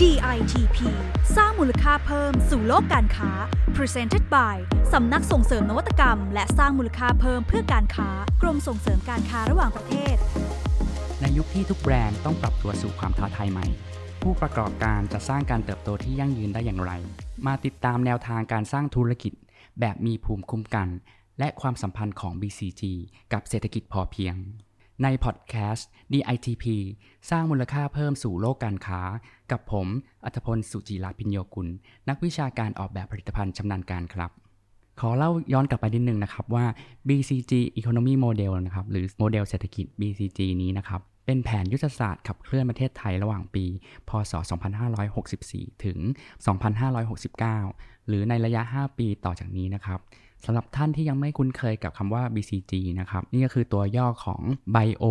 DITP สร้างมูลค่าเพิ่มสู่โลกการค้า Presented by สำนักส่งเสริมนวัตกรรม และสร้างมูลค่าเพิ่มเพื่อการค้ากรมส่งเสริมการค้าระหว่างประเทศ ในยุคที่ทุกแบรนด์ต้องปรับตัวสู่ความท้าทายใหม่ ผู้ประกอบการจะสร้างการเติบโตที่ยั่งยืนได้อย่างไร มาติดตามแนวทางการสร้างธุรกิจ แบบมีภูมิคุ้มกัน และความสัมพันธ์ของ BCG กับเศรษฐกิจพอเพียง ในพอดแคสต์ DITP สร้างมูลค่าเพิ่มสู่โลกการค้า กับผมอัธพลสุจิราพิญโยกุล นักวิชาการออกแบบผลิตภัณฑ์ชำนาญการครับ ขอเล่าย้อนกลับไปนิดนึงนะครับว่า BCG Economy Model นะครับหรือโมเดลเศรษฐกิจ BCG นี้นะครับ เป็นแผนยุทธศาสตร์ขับเคลื่อนประเทศไทยระหว่างปี พศ 2564 ถึง 2569 หรือในระยะ 5 ปีต่อจากนี้นะครับ สำหรับท่านที่ยังไม่คุ้นเคยกับคำว่า BCG นะครับ นี่ก็คือตัวย่อของ Bio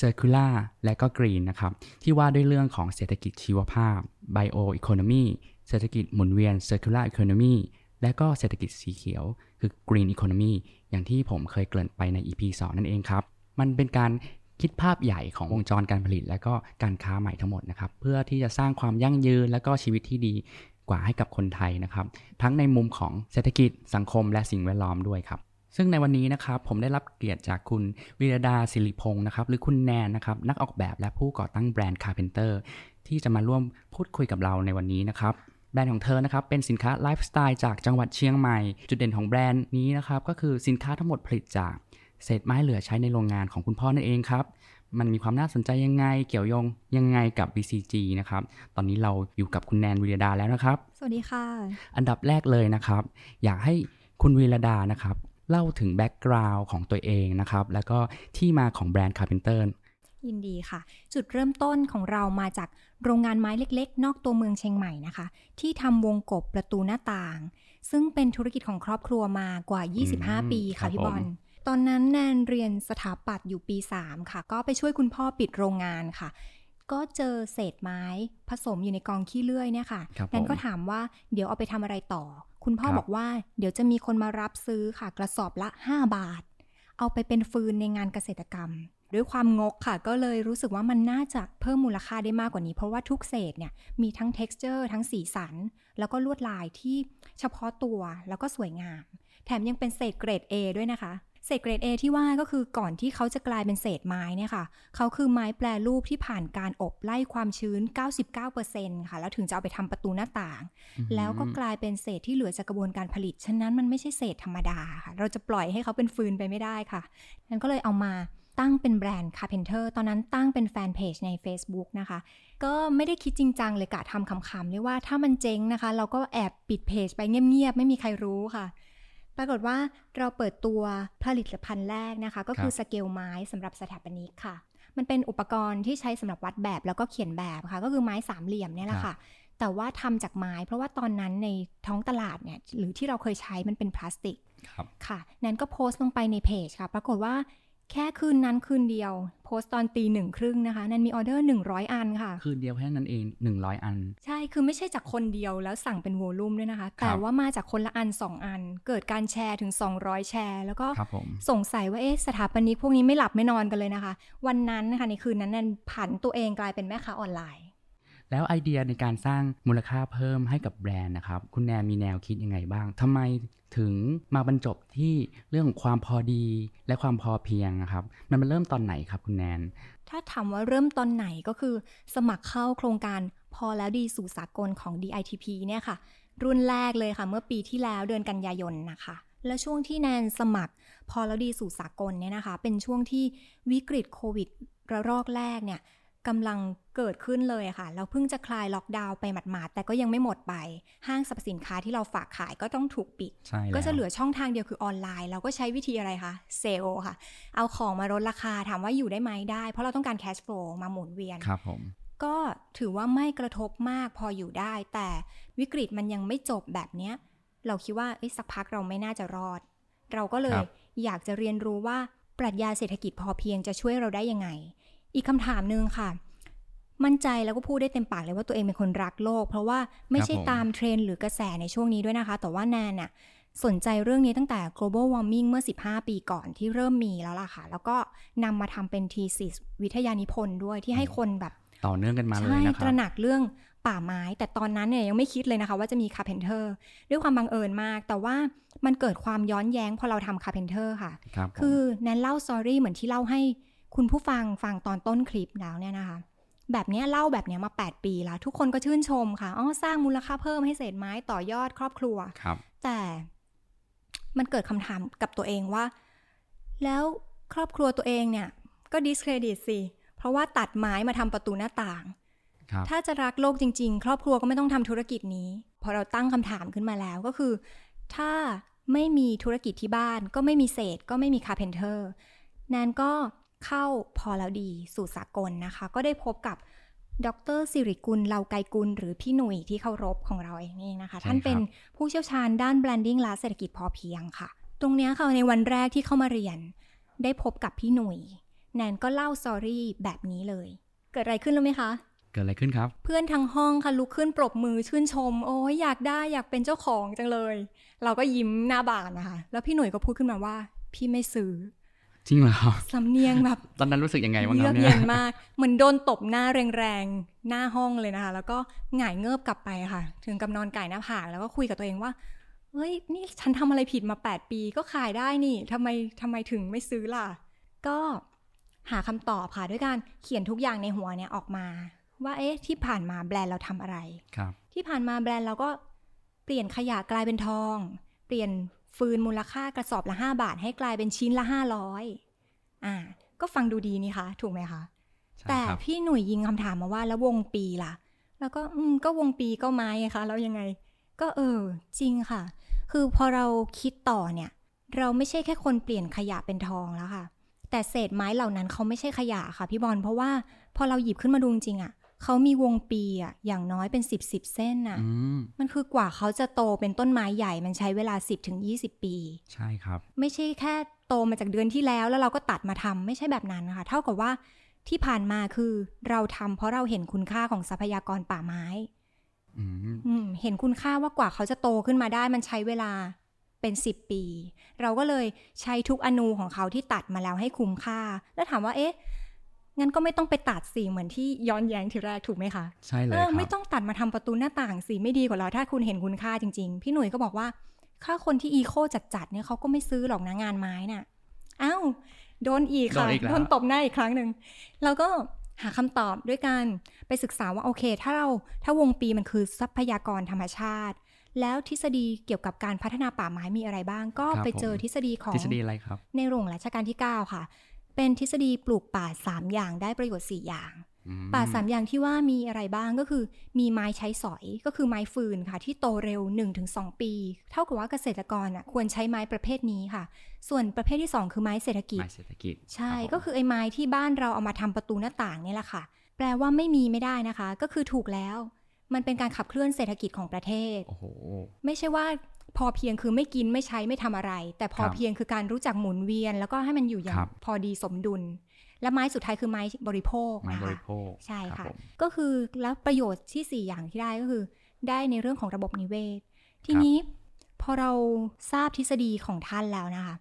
Circular และก็ Green นะครับ ที่ว่าด้วยเรื่องของเศรษฐกิจชีวภาพ Bio Economy เศรษฐกิจหมุนเวียน Circular Economy และก็เศรษฐกิจสีเขียว คือ Green Economy อย่างที่ผมเคยเกริ่นไปใน EP 2 นั่นเองครับ มันเป็นการคิดภาพใหญ่ของวงจรการผลิต และก็การค้าใหม่ทั้งหมดนะครับ เพื่อที่จะสร้างความยั่งยืนและก็ชีวิตที่ดี ว่าให้กับคนไทยนะครับ ทั้งในมุมของเศรษฐกิจสังคมและสิ่งแวดล้อมด้วยครับซึ่งในวันนี้นะครับผมได้รับเกียรติจากคุณวิรดาศิริพงศ์นะครับหรือคุณแนนนะครับนักออกแบบและผู้ก่อตั้งแบรนด์ Carpenter ที่จะมาร่วมพูดคุยกับเราในวันนี้นะครับแบรนด์ของเธอนะครับเป็นสินค้าไลฟ์สไตล์จากจังหวัดเชียงใหม่ จุดเด่นของแบรนด์นี้นะครับก็คือสินค้าทั้งหมดผลิตจากเศษไม้เหลือใช้ในโรงงานของคุณพ่อนั่นเองครับ มันมีความน่าสนใจยังไง เกี่ยวโยงยังไงกับ BCG นะครับ ตอนนี้เราอยู่กับคุณแนนวิรดาแล้วนะครับ สวัสดีค่ะ อันดับแรกเลยนะครับ อยากให้คุณวิรดานะครับ เล่าถึงแบ็กกราวน์ของตัวเองนะครับ แล้วก็ที่มาของแบรนด์ Carpenter ยินดีค่ะ จุดเริ่มต้นของเรามาจากโรงงานไม้เล็กๆ นอกตัวเมืองเชียงใหม่นะคะ ที่ทำวงกบประตูหน้าต่าง ซึ่งเป็นธุรกิจของครอบครัวมากว่า 25 ปีครัค่ะบพี่ผมบอล ตอนนั้นแนนเรียนสถาปัตย์อยู่ปี 3 ค่ะ ก็ไปช่วยคุณพ่อปิดโรงงานค่ะ ก็เจอเศษไม้ผสมอยู่ในกองขี้เลื่อยเนี่ยค่ะครับแนนก็ผมถามว่าเดี๋ยวเอาไปทำอะไรต่อ คุณพ่อครับบอกว่าเดี๋ยวจะมีคนมารับซื้อค่ะ กระสอบละ 5 บาท เอาไปเป็นฟืนในงานเกษตรกรรม ด้วยความงกค่ะ ก็เลยรู้สึกว่ามันน่าจะเพิ่มมูลค่าได้มากกว่านี้ เพราะว่าทุกเศษเนี่ยมีทั้ง texture ทั้งสีสัน แล้วก็ลวดลายที่เฉพาะตัวแล้วก็สวยงาม แถมยังเป็นเศษเกรด A ด้วยนะคะ เศษเกรด A ที่ว่าก็คือก่อนที่เขาจะกลายเป็นเศษไม้เนี่ยค่ะ เขาคือไม้แปรรูปที่ผ่านการอบไล่ความชื้น 99%ค่ะ แล้วถึงจะเอาไปทำประตูหน้าต่าง แล้วก็กลายเป็นเศษที่เหลือจากกระบวนการผลิต ฉะนั้นมันไม่ใช่เศษธรรมดาค่ะ เราจะปล่อยให้เขาเป็นฟืนไปไม่ได้ค่ะนั้นก็เลยเอามาตั้งเป็นแบรนด์ Carpenter ตอนนั้นตั้งเป็นแฟนเพจใน Facebook นะคะ ก็ไม่ได้คิดจริงจังเลยกะทำคำๆเลยว่าถ้ามันเจ๊งนะคะ เราก็แอบปิดเพจไปเงียบๆ ไม่มีใครรู้ค่ะ ปรากฏว่าเราเปิดตัวผลิตภัณฑ์แรกนะคะ ก็คือครับสเกลไม้สำหรับสถาปนิกค่ะ มันเป็นอุปกรณ์ที่ใช้สำหรับวัดแบบแล้วก็เขียนแบบค่ะ ก็คือไม้สามเหลี่ยมเนี่ยแหละค่ะ แต่ว่าทำจากไม้ เพราะว่าตอนนั้นในท้องตลาดเนี่ยหรือที่เราเคยใช้มันเป็นพลาสติกครับค่ะแนนก็โพสต์ลงไปในเพจค่ะ ปรากฏว่า แค่คืนนั้นคืนเดียว โพสต์ตอนตีหนึ่งครึ่งนะคะแนนมีออเดอร์ 100 อันค่ะ คืนเดียวแค่นั้นเอง 100 อัน ใช่คือไม่ใช่จากคนเดียวแล้วสั่งเป็นโวลูมด้วยนะคะ แต่ว่ามาจากคนละอัน 2 อัน เกิดการแชร์ถึง 200 แชร์ แล้วก็ครับผมสงสัยว่าเอ๊ะสถาปนิกพวกนี้ไม่หลับไม่นอนกันเลยนะคะ วันนั้นนะคะในคืนนั้นแนนผันตัวเองกลายเป็นแม่ค้าออนไลน์ แล้วไอเดียในการสร้างมูลค่าเพิ่มให้กับแบรนด์นะครับ คุณแนนมีแนวคิดยังไงบ้างทำไมถึงมาบรรจบที่เรื่องของความพอดีและความพอเพียงนะครับ มันมาเริ่มตอนไหนครับคุณแนน ถ้าถามว่าเริ่มตอนไหนก็คือ สมัครเข้าโครงการพอแล้วดีสู่สากลของ DITP เนี่ยค่ะ รุ่นแรกเลยค่ะ เมื่อปีที่แล้วเดือนกันยายนนะคะและช่วงที่แนนสมัคร พอแล้วดีสู่สากลเนี่ยนะคะ เป็นช่วงที่วิกฤตโควิดระลอกแรกเนี่ย กำลังเกิดขึ้นเลยค่ะ เราเพิ่งจะคลายล็อกดาวน์ไปหมาดๆ แต่ก็ยังไม่หมดไป ห้างสรรพสินค้าที่เราฝากขายก็ต้องถูกปิดใช่แล้วก็จะเหลือช่องทางเดียวคือออนไลน์ เราก็ใช้วิธีอะไรคะ เซลล์ค่ะ เอาของมาลดราคาถามว่าอยู่ได้ไหมได้ เพราะเราต้องการ cash flow มาหมุนเวียน ครับผม ก็ถือว่าไม่กระทบมากพออยู่ได้ แต่วิกฤตมันยังไม่จบแบบเนี้ย เราคิดว่าเอ้ยสักพักเราไม่น่าจะรอด เราก็เลยอยากจะเรียนรู้ว่าปรัชญาเศรษฐกิจพอเพียงจะช่วยเราได้ยังไง อีกคำถามหนึ่งค่ะ มั่นใจแล้วก็พูดได้เต็มปากเลยว่าตัวเองเป็นคนรักโลก เพราะว่าไม่ใช่ครับผมตามเทรนด์หรือกระแสในช่วงนี้ด้วยนะคะ แต่ว่าแนนน่ะสนใจเรื่องนี้ตั้งแต่ global warming เมื่อ 15 ปีก่อนที่เริ่มมีแล้วล่ะค่ะ แล้วก็นำมาทำเป็น thesis วิทยานิพนธ์ด้วยที่ให้คนแบบต่อเนื่องกันมาเลยใช่นะคตรับระหตระหนักเรื่องป่าไม้ แต่ตอนนั้นเนี่ยยังไม่คิดเลยนะคะ ว่าจะมี Carpenter ด้วยความบังเอิญมาก แต่ว่ามันเกิดความย้อนแย้งพอเราทำ Carpenter ค่ะครับผมคือแนนเล่า story เหมือนที่เล่าให้ คุณผู้ฟังฟังตอนต้นคลิปแล้วเนี่ยนะคะ แบบเนี้ยเล่าแบบเนี้ยมา 8 ปีแล้ว ทุกคนก็ชื่นชมค่ะอ๋อสร้างมูลค่าเพิ่มให้เศษไม้ต่อยอดครอบครัวครับ แต่มันเกิดคำถามกับตัวเองว่า แล้วครอบครัวตัวเองเนี่ย ก็ discredit สิ เพราะว่าตัดไม้มาทำประตูหน้าต่างครับถ้าจะรักโลกจริง ๆ ครอบครัวก็ไม่ต้องทำธุรกิจนี้ พอเราตั้งคำถามขึ้นมาแล้วก็คือ ถ้าไม่มีธุรกิจที่บ้าน ก็ไม่มีเศษ ก็ไม่มี Carpenter แนนก็ เข้าพอแล้วดีสู่สากลนะคะ ก็ได้พบกับดร.ศิริกุลเลากัยกุล หรือพี่หนุ่ยที่เคารพของเราเองนี่นะคะใช่ท่านเป็นครับผู้เชี่ยวชาญด้าน branding และเศรษฐกิจพอเพียงค่ะ ตรงเนี้ยค่ะในวันแรกที่เข้ามาเรียน ได้พบกับพี่หนุ่ยแนนก็เล่า story แบบนี้เลย เกิดอะไรขึ้นรู้ไหมคะ เกิดอะไรขึ้นครับ เพื่อนทั้งห้องค่ะลุกขึ้นปรบมือชื่นชม โอ้ยอยากได้อยากเป็นเจ้าของจังเลย เราก็ยิ้มหน้าบานนะคะ แล้วพี่หนุ่ยก็พูดขึ้นมาว่า พี่ไม่ซื้อ จริงเหรอครับสำเนียงแบบตอนนั้นรู้สึกยังไงบ้างครับเนี่ยเยือกเย็นมากเหมือนโดนตบหน้าแรงๆหน้าห้องเลยนะคะ แล้วก็หงายเงิบกลับไปค่ะ ถึงกับนอนไก่หน้าผากแล้วก็คุยกับตัวเองว่าเฮ้ยนี่ฉันทำอะไรผิดมา 8 ปีก็ขายได้นี่ทำไมทำไมถึงไม่ซื้อล่ะ ก็หาคำตอบค่ะด้วยการเขียนทุกอย่างในหัวเนี่ยออกมา ว่าเอ๊ะที่ผ่านมาแบรนด์เราทำอะไรครับ ที่ผ่านมาแบรนด์เราก็เปลี่ยนขยะกลายเป็นทอง เปลี่ยน ฟืนมูลค่ากระสอบละ 5 บาท ให้กลายเป็นชิ้นละ 500อ่า ก็ฟังดูดีนี่คะ ถูกไหมคะใช่แต่ครับพี่หนุ่ยยิงคำถามมาว่าแล้ววงปีล่ะ แล้วก็อืมก็วงปีก็ไม้ไงคะแล้วยังไง ก็เออ จริงค่ะ คือพอเราคิดต่อเนี่ย เราไม่ใช่แค่คนเปลี่ยนขยะเป็นทองแล้วค่ะ แต่เศษไม้เหล่านั้นเขาไม่ใช่ขยะค่ะพี่บอลเพราะว่าพอเราหยิบขึ้นมาดูจริงๆอะ่ะ เขามีวงปีอะ่ะอย่างน้อยเป็นสิบสิบเส้นอะอืมมันคือกว่าเขาจะโตเป็นต้นไม้ใหญ่มันใช้เวลา10ถึง20ปี ใช่ครับ ไม่ใช่แค่โตมาจากเดือนที่แล้วแล้วเราก็ตัดมาทำไม่ใช่แบบนั้นนะคะเท่ากับว่าที่ผ่านมาคือเราทำเพราะเราเห็นคุณค่าของทรัพยากรป่าไม้อืมอืมเห็นคุณค่าว่ากว่าเขาจะโตขึ้นมาได้มันใช้เวลาเป็น10ปี เราก็เลยใช้ทุกอนูของเขาที่ตัดมาแล้วให้คุ้มค่า แล้วถามว่าเอ๊ะ งั้นก็ไม่ต้องไปตัดสีเหมือนที่ย้อนแย้งทีแรกถูกไหมคะใช่เลยเอคอรับไม่ต้องตัดมาทำประตูหน้าต่างสิไม่ดีกว่าเราถ้าคุณเห็นคุณค่าจริง ๆ พี่หนุ่ยก็บอกว่าถ้าคนที่อีโคจัดๆเนี่ยเขาก็ไม่ซื้อหรอกนะงานไม้น่ะอ้าวโดนอีกค่ะโดนอีกแล้วโดนตบหน้าอีกครั้งหนึ่งเราก็หาคำตอบด้วยการไปศึกษาว่าโอเค ถ้าเราถ้าวงปีมันคือทรัพยากรธรรมชาติ แล้วทฤษฎีเกี่ยวกับการพัฒนาป่าไม้มีอะไรบ้าง ก็ไปเจอทฤษฎีของทฤษฎีอะไรครับ ในหลวงรัชกาลที่ 9 ค่ะ เป็นทฤษฎีปลูกป่า 3 อย่างได้ประโยชน์ 4 อย่างอืมป่า 3 อย่างที่ว่ามีอะไรบ้างก็คือ มีไม้ใช้สอยก็คือไม้ฟืนค่ะ ที่โตเร็ว 1-2 ปี เท่ากับว่าเกษตรกรอะควรใช้ไม้ประเภทนี้ค่ะ ส่วนประเภทที่ 2 คือไม้เศรษฐกิจไม้เศรษฐกิจใช่รับผมก็คือไอ้ไม้ที่บ้านเราเอามาทำประตูหน้าต่างเนี่ยแหละค่ะ แปลว่าไม่มีไม่ได้นะคะ ก็คือถูกแล้วมันเป็นการขับเคลื่อนเศรษฐกิจของประเทศโอ้โหไม่ใช่ว่า พอเพียงคือไม่กินไม่ใช้ไม่ทำอะไร แต่พอครับเพียงคือการรู้จักหมุนเวียน แล้วก็ให้มันอยู่อย่างครับพอดีสมดุล และไม้สุดท้ายคือไม้บริโภคไม้นะบคะริโภคใช่รับค่ะผมก็คือแล้วประโยชน์ที่ 4 อย่างที่ได้ก็คือ ได้ในเรื่องของระบบนิเวศ ทีนี้พอเราทราบทฤษฎีของท่านแล้วนะคะ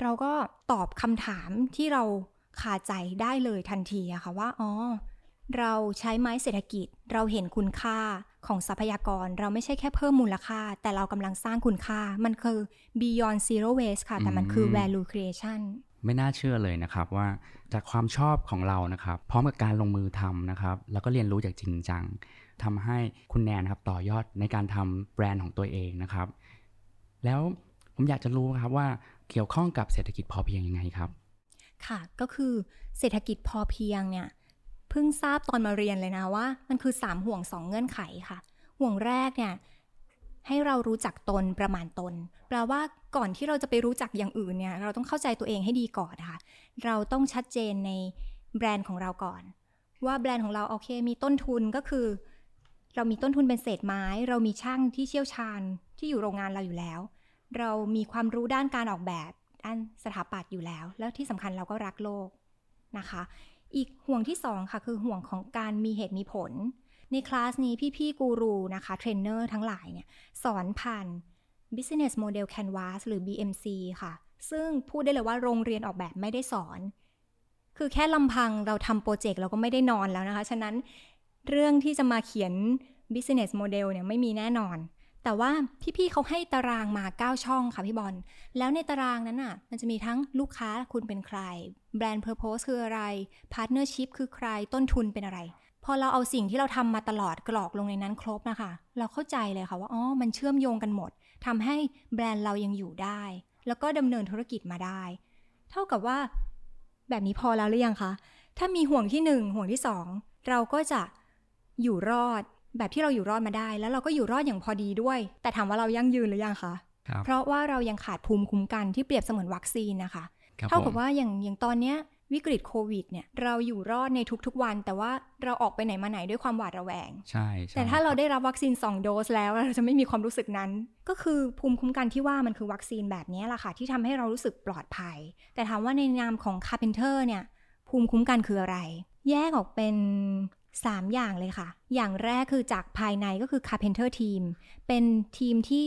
เราก็ตอบคำถามที่เราคาใจได้เลยทันทีอะค่ะว่าอ๋อเราใช้ไม้เศรษฐกิจเราเห็นคุณค่า ของทรัพยากรเราไม่ใช่แค่เพิ่มมูลค่า แต่เรากำลังสร้างคุณค่า มันคือ beyond zero waste ค่ะ แต่มันคืออืม value creation ไม่น่าเชื่อเลยนะครับว่าจากความชอบของเรานะครับ พร้อมกับการลงมือทำนะครับ แล้วก็เรียนรู้จากจริงจังทำให้คุณแนนนะครับต่อยอดในการทำแบรนด์ของตัวเองนะครับ แล้วผมอยากจะรู้ครับว่าเกี่ยวข้องกับเศรษฐกิจพอเพียงยังไงครับ ค่ะก็คือเศรษฐกิจพอเพียงเนี่ยเพิ่งทราบตอนมาเรียนเลยนะว่า มันคือ 3 ห่วง 2 เงื่อนไขค่ะ ห่วงแรกเนี่ยให้เรารู้จักตนประมาณตน แปลว่าก่อนที่เราจะไปรู้จักอย่างอื่นเนี่ยเราต้องเข้าใจตัวเองให้ดีก่อนค่ะ เราต้องชัดเจนในแบรนด์ของเราก่อน ว่าแบรนด์ของเราโอเค มีต้นทุนก็คือ เรามีต้นทุนเป็นเศษไม้ เรามีช่างที่เชี่ยวชาญที่อยู่โรงงานเราอยู่แล้ว เรามีความรู้ด้านการออกแบบด้านสถาปัตย์อยู่แล้ว แล้วที่สำคัญเราก็รักโลกนะคะ อีกห่วงที่สองค่ะคือห่วงของการมีเหตุมีผล ในคลาสนี้พี่ๆกูรูนะคะเทรนเนอร์ทั้งหลายเนี่ยสอนผ่าน Business Model Canvas หรือ BMC ค่ะ ซึ่งพูดได้เลยว่าโรงเรียนออกแบบไม่ได้สอน คือแค่ลำพังเราทำโปรเจกต์เราก็ไม่ได้นอนแล้วนะคะ ฉะนั้นเรื่องที่จะมาเขียน business model เนี่ยไม่มีแน่นอน แต่ว่าพี่ๆเขาให้ตารางมา 9 ช่องค่ะพี่บอล แล้วในตารางนั้นอะ มันจะมีทั้งลูกค้าคุณเป็นใคร แบรนด์ purpose คืออะไร partnership คือใคร ต้นทุนเป็นอะไร พอเราเอาสิ่งที่เราทำมาตลอดกรอกลงในนั้นครบนะคะ เราเข้าใจเลยค่ะว่า อ๋อ มันเชื่อมโยงกันหมดทำให้แบรนด์เรายังอยู่ได้ แล้วก็ดำเนินธุรกิจมาได้ เท่ากับว่า แบบนี้พอแล้วหรือยังคะ ถ้ามีห่วงที่หนึ่งห่วงที่สองเราก็จะอยู่รอด แบบที่เราอยู่รอดมาได้ แล้วเราก็อยู่รอดอย่างพอดีด้วย แต่ถามว่าเรายั่งยืนหรือยังคะครับเพราะว่าเรายังขาดภูมิคุ้มกันที่เปรียบเสมือนวัคซีนนะคะครับเท่ากับผมว่าอย่างอย่างตอนเนี้ยวิกฤตโควิดเนี่ยเราอยู่รอดในทุกๆวัน แต่ว่าเราออกไปไหนมาไหนด้วยความหวาดระแวง ใช่ใช่แต่ถ้าเราคบได้รับวัคซีน 2 โดสแล้วเราจะไม่มีความรู้สึกนั้น ก็คือภูมิคุ้มกันที่ว่ามันคือวัคซีนแบบนี้แหละค่ะ ที่ทำให้เรารู้สึกปลอดภัย แต่ถามว่าในนามของ Carpenter เนี่ยภูมิคุ้มกันคืออะไร แยกออกเป็น 3 อย่างเลยค่ะ อย่างแรกคือจากภายในก็คือ Carpenter Team เป็นทีมที่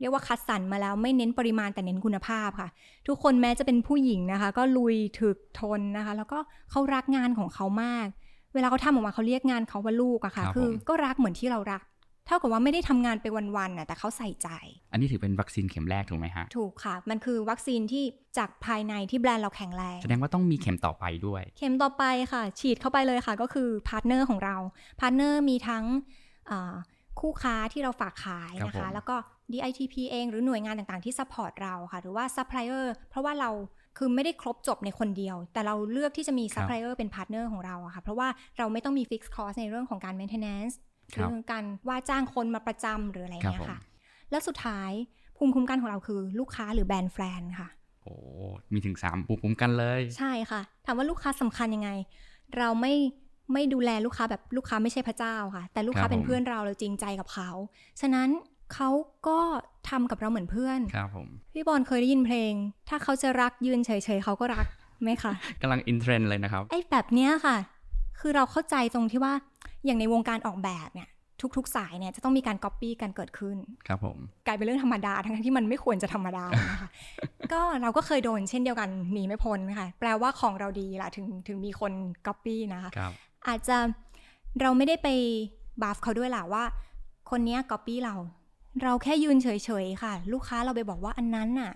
เรียกว่าคัดสรรมาแล้วไม่เน้นปริมาณแต่เน้นคุณภาพค่ะ ทุกคนแม้จะเป็นผู้หญิงนะคะ ก็ลุยถึกทนนะคะ แล้วก็เขารักงานของเขามาก เวลาเขาทำออกมาเขาเรียกงานเขาว่าลูกอะค่ะครับคือผมก็รักเหมือนที่เรารัก เท่ากับว่าไม่ได้ทำงานไปวันๆน่ะแต่เขาใส่ใจ อันนี้ถือเป็นวัคซีนเข็มแรกถูกไหมฮะ ถูกค่ะ มันคือวัคซีนที่จากภายในที่แบรนด์เราแข็งแรง แสดงว่าต้องมีเข็มต่อไปด้วย เข็มต่อไปค่ะ ฉีดเข้าไปเลยค่ะ ก็คือ partner ของเรา partner มีทั้งอ่าคู่ค้าที่เราฝากขายนะคะครับผมแล้วก็ DITP เองหรือหน่วยงานต่างๆที่ support เราค่ะ หรือว่าซัพพลายเออร์เพราะว่าเราคือไม่ได้ครบจบในคนเดียว แต่เราเลือกที่จะมีซัพพลายเออร์เป็น partner ของเราอะค่ะ เพราะว่าเราไม่ต้องมี fixed cost ในเรื่องของการ maintenance ค เรื่องการว่าจ้างคนมาประจำหรืออะไรเงี้ยครับผมค่ะ แล้วสุดท้ายภูมิคุ้มกันของเราคือลูกค้าหรือ brand fan ค่ะโอ้มีถึง 3 ภูมิคุ้มกันเลย ใช่ค่ะ ถามว่าลูกค้าสำคัญยังไง เราไม่ไม่ดูแลลูกค้าแบบลูกค้าไม่ใช่พระเจ้าค่ะ แต่ลูกค้าครับเป็นผมเพื่อนเราเราจริงใจกับเขา ฉะนั้นเขาก็ทำกับเราเหมือนเพื่อนครับผมพี่บอลเคยได้ยินเพลง ถ้าเขาจะรักยืนเฉยๆเขาก็รักไหมคะกำลัง in trend เลยนะครับไอ้แบบเนี้ยค่ะ คือเราเข้าใจตรงที่ว่าอย่างในวงการออกแบบเนี่ยทุกๆ สายเนี่ยจะต้องมีการก๊อปปี้กันเกิดขึ้น ครับผมกลายเป็นเรื่องธรรมดาทั้งๆที่มันไม่ควรจะธรรมดานะคะก็เราก็เคยโดนเช่นเดียวกันหนีไม่พ้นค่ะ แปลว่าของเราดีละถึงถึงมีคนก๊อปปี้นะคะครับอาจจะเราไม่ได้ไปบัฟเขาด้วยล่ะว่า คนเนี้ยก๊อปปี้เรา เราแค่ยืนเฉยๆค่ะ ลูกค้าเราไปบอกว่าอันนั้นน่ะ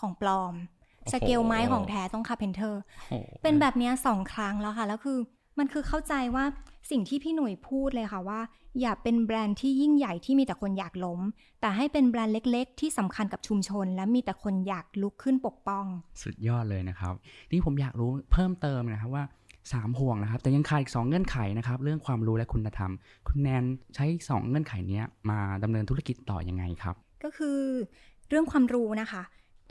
ของปลอมโอ้โหสเกลไม้ของแท้ต้อง Carpenter โอ้เป็นแบบเนี้ยสองครั้งแล้วค่ะแล้วคือ มันคือเข้าใจว่าสิ่งที่พี่หนุ่ยพูดเลยค่ะว่า อย่าเป็นแบรนด์ที่ยิ่งใหญ่ที่มีแต่คนอยากล้ม แต่ให้เป็นแบรนด์เล็ก ๆ ที่สำคัญกับชุมชน และมีแต่คนอยากลุกขึ้นปกป้อง สุดยอดเลยนะครับนี่ผมอยากรู้เพิ่มเติมนะครับว่า 3 ห่วงนะครับ แต่ยังขาดอีก 2 เงื่อนไขนะครับ เรื่องความรู้และคุณธรรม คุณแนนใช้ 2 เงื่อนไขเนี้ยมาดำเนินธุรกิจต่อยังไงครับ ก็คือเรื่องความรู้นะคะ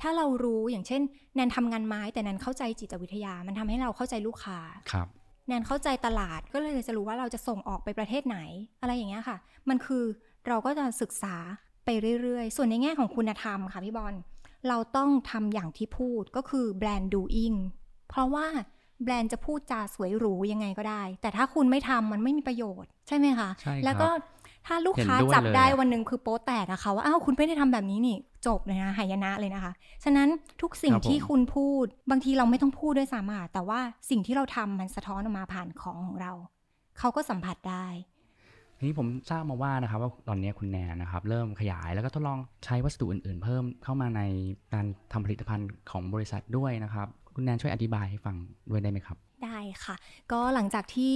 ถ้าเรารู้อย่างเช่น แนนทำงานไม้แต่แนนเข้าใจจิตวิทยา มันทำให้เราเข้าใจลูกค้าครับ แนนเข้าใจตลาดก็เลยจะรู้ว่าเราจะส่งออกไปประเทศไหน อะไรอย่างเงี้ยค่ะ มันคือเราก็จะศึกษาไปเรื่อย ๆ ส่วนในแง่ของคุณธรรมค่ะพี่บอลเราต้องทำอย่างที่พูดก็คือแบรนด์ดูอิงเพราะว่าแบรนด์จะพูดจาสวยหรูยังไงก็ได้ แต่ถ้าคุณไม่ทำมันไม่มีประโยชน์ ใช่ไหมคะใช่ครับแล้วก็ ถ้าลูกค้าเห็นด้วยจับได้เลยอะวันหนึ่งคือโป๊แตกอะค่ะว่าอ้าวคุณไม่ได้ทำแบบนี้นี่จบเลยนะหายนะเลยนะคะ ฉะนั้นทุกสิ่งที่คุณพูด บางทีเราไม่ต้องพูดด้วยซ้ำอะแต่ว่าสิ่งที่เราทำมันสะท้อนออกมาผ่านของของเรา เขาก็สัมผัสได้ทีนี้ผมทราบมาว่านะครับว่าตอนนี้คุณแนนนะครับ เริ่มขยายแล้วก็ทดลองใช้วัสดุอื่น ๆ เพิ่มเข้ามาในการทำผลิตภัณฑ์ของบริษัทด้วยนะครับ คุณแนนช่วยอธิบายให้ฟังด้วยได้ไหมครับ ได้ค่ะ ก็หลังจากที่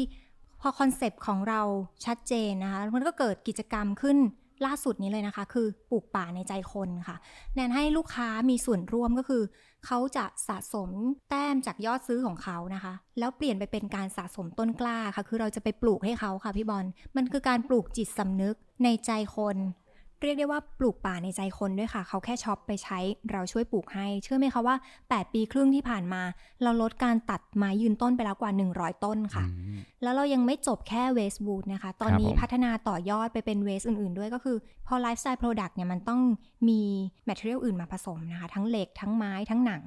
พอ concept ของเราชัดเจนนะคะ มันก็เกิดกิจกรรมขึ้นล่าสุดนี้เลยนะคะ คือปลูกป่าในใจคนค่ะ แนนให้ลูกค้ามีส่วนร่วมก็คือ เขาจะสะสมแต้มจากยอดซื้อของเขานะคะ แล้วเปลี่ยนไปเป็นการสะสมต้นกล้าค่ะ คือเราจะไปปลูกให้เขาค่ะพี่บอลมันคือการปลูกจิตสำนึกในใจคน เรียกได้ว่าปลูกป่าในใจคนด้วยค่ะ เขาแค่ shop ไปใช้เราช่วยปลูกให้ เชื่อไหมคะว่า 8 ปีครึ่งที่ผ่านมา เราลดการตัดไม้ยืนต้นไปแล้วกว่า 100 ต้นค่ะอืมแล้วเรายังไม่จบแค่เวส t ูดนะคะ ตอนนี้ครับผมพัฒนาต่อยอดไปเป็น waste อื่นๆ ด้วยก็คือ พอ lifestyle product เนี่ยมันต้องมีแมทเทอเรียลอื่นมาผสมนะคะ ทั้งเหล็กทั้งไม้ทั้งหนัง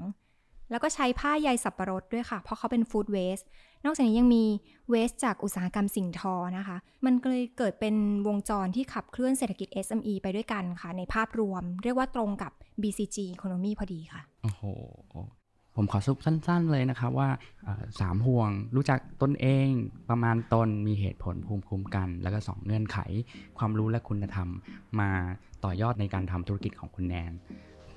แล้วก็ใช้ผ้าใยสับประรดด้วยค่ะ เพราะเขาเป็นฟู้ดเวสนอกจากนี้ยังมีเวสจากอุตสาหกรรมสิ่งทอนะคะ มันเลยเกิดเป็นวงจรที่ขับเคลื่อนเศรษฐกิจ SME ไปด้วยกันค่ะ ในภาพรวม เรียกว่าตรงกับ BCG Economy พอดีค่ะ โอ้โห ผมขอสรุปสั้นๆเลยนะครับว่าสามห่วงรู้จักตนเองประมาณตนมีเหตุผลภูมิคุ้มกัน แล้วก็สองเงื่อนไข ความรู้และคุณธรรมมาต่อยอดในการทำธุรกิจของคุณแนน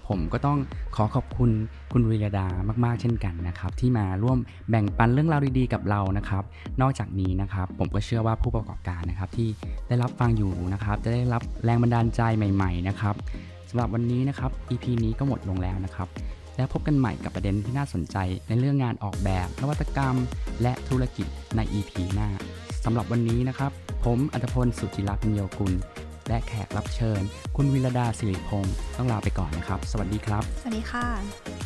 ผมก็ต้องขอขอบคุณคุณวิรดามาก ๆ เช่นกันนะครับ ที่มาร่วมแบ่งปันเรื่องราวดีๆ กับเรานะครับ นอกจากนี้นะครับ ผมก็เชื่อว่าผู้ประกอบการนะครับ ที่ได้รับฟังอยู่นะครับ จะได้รับแรงบันดาลใจใหม่ ๆ นะครับสำหรับวันนี้นะครับ EP นี้ก็หมดลงแล้วนะครับ แล้วพบกันใหม่กับประเด็นที่น่าสนใจในเรื่องงานออกแบบ นวัตกรรม และธุรกิจใน EP หน้าสำหรับวันนี้นะครับ ผมอัตพลสุจิรักษ์พิโยกุล และแขกรับเชิญ คุณวิรดาสิริพงศ์ต้องลาไปก่อนนะครับ สวัสดีครับ สวัสดีค่ะ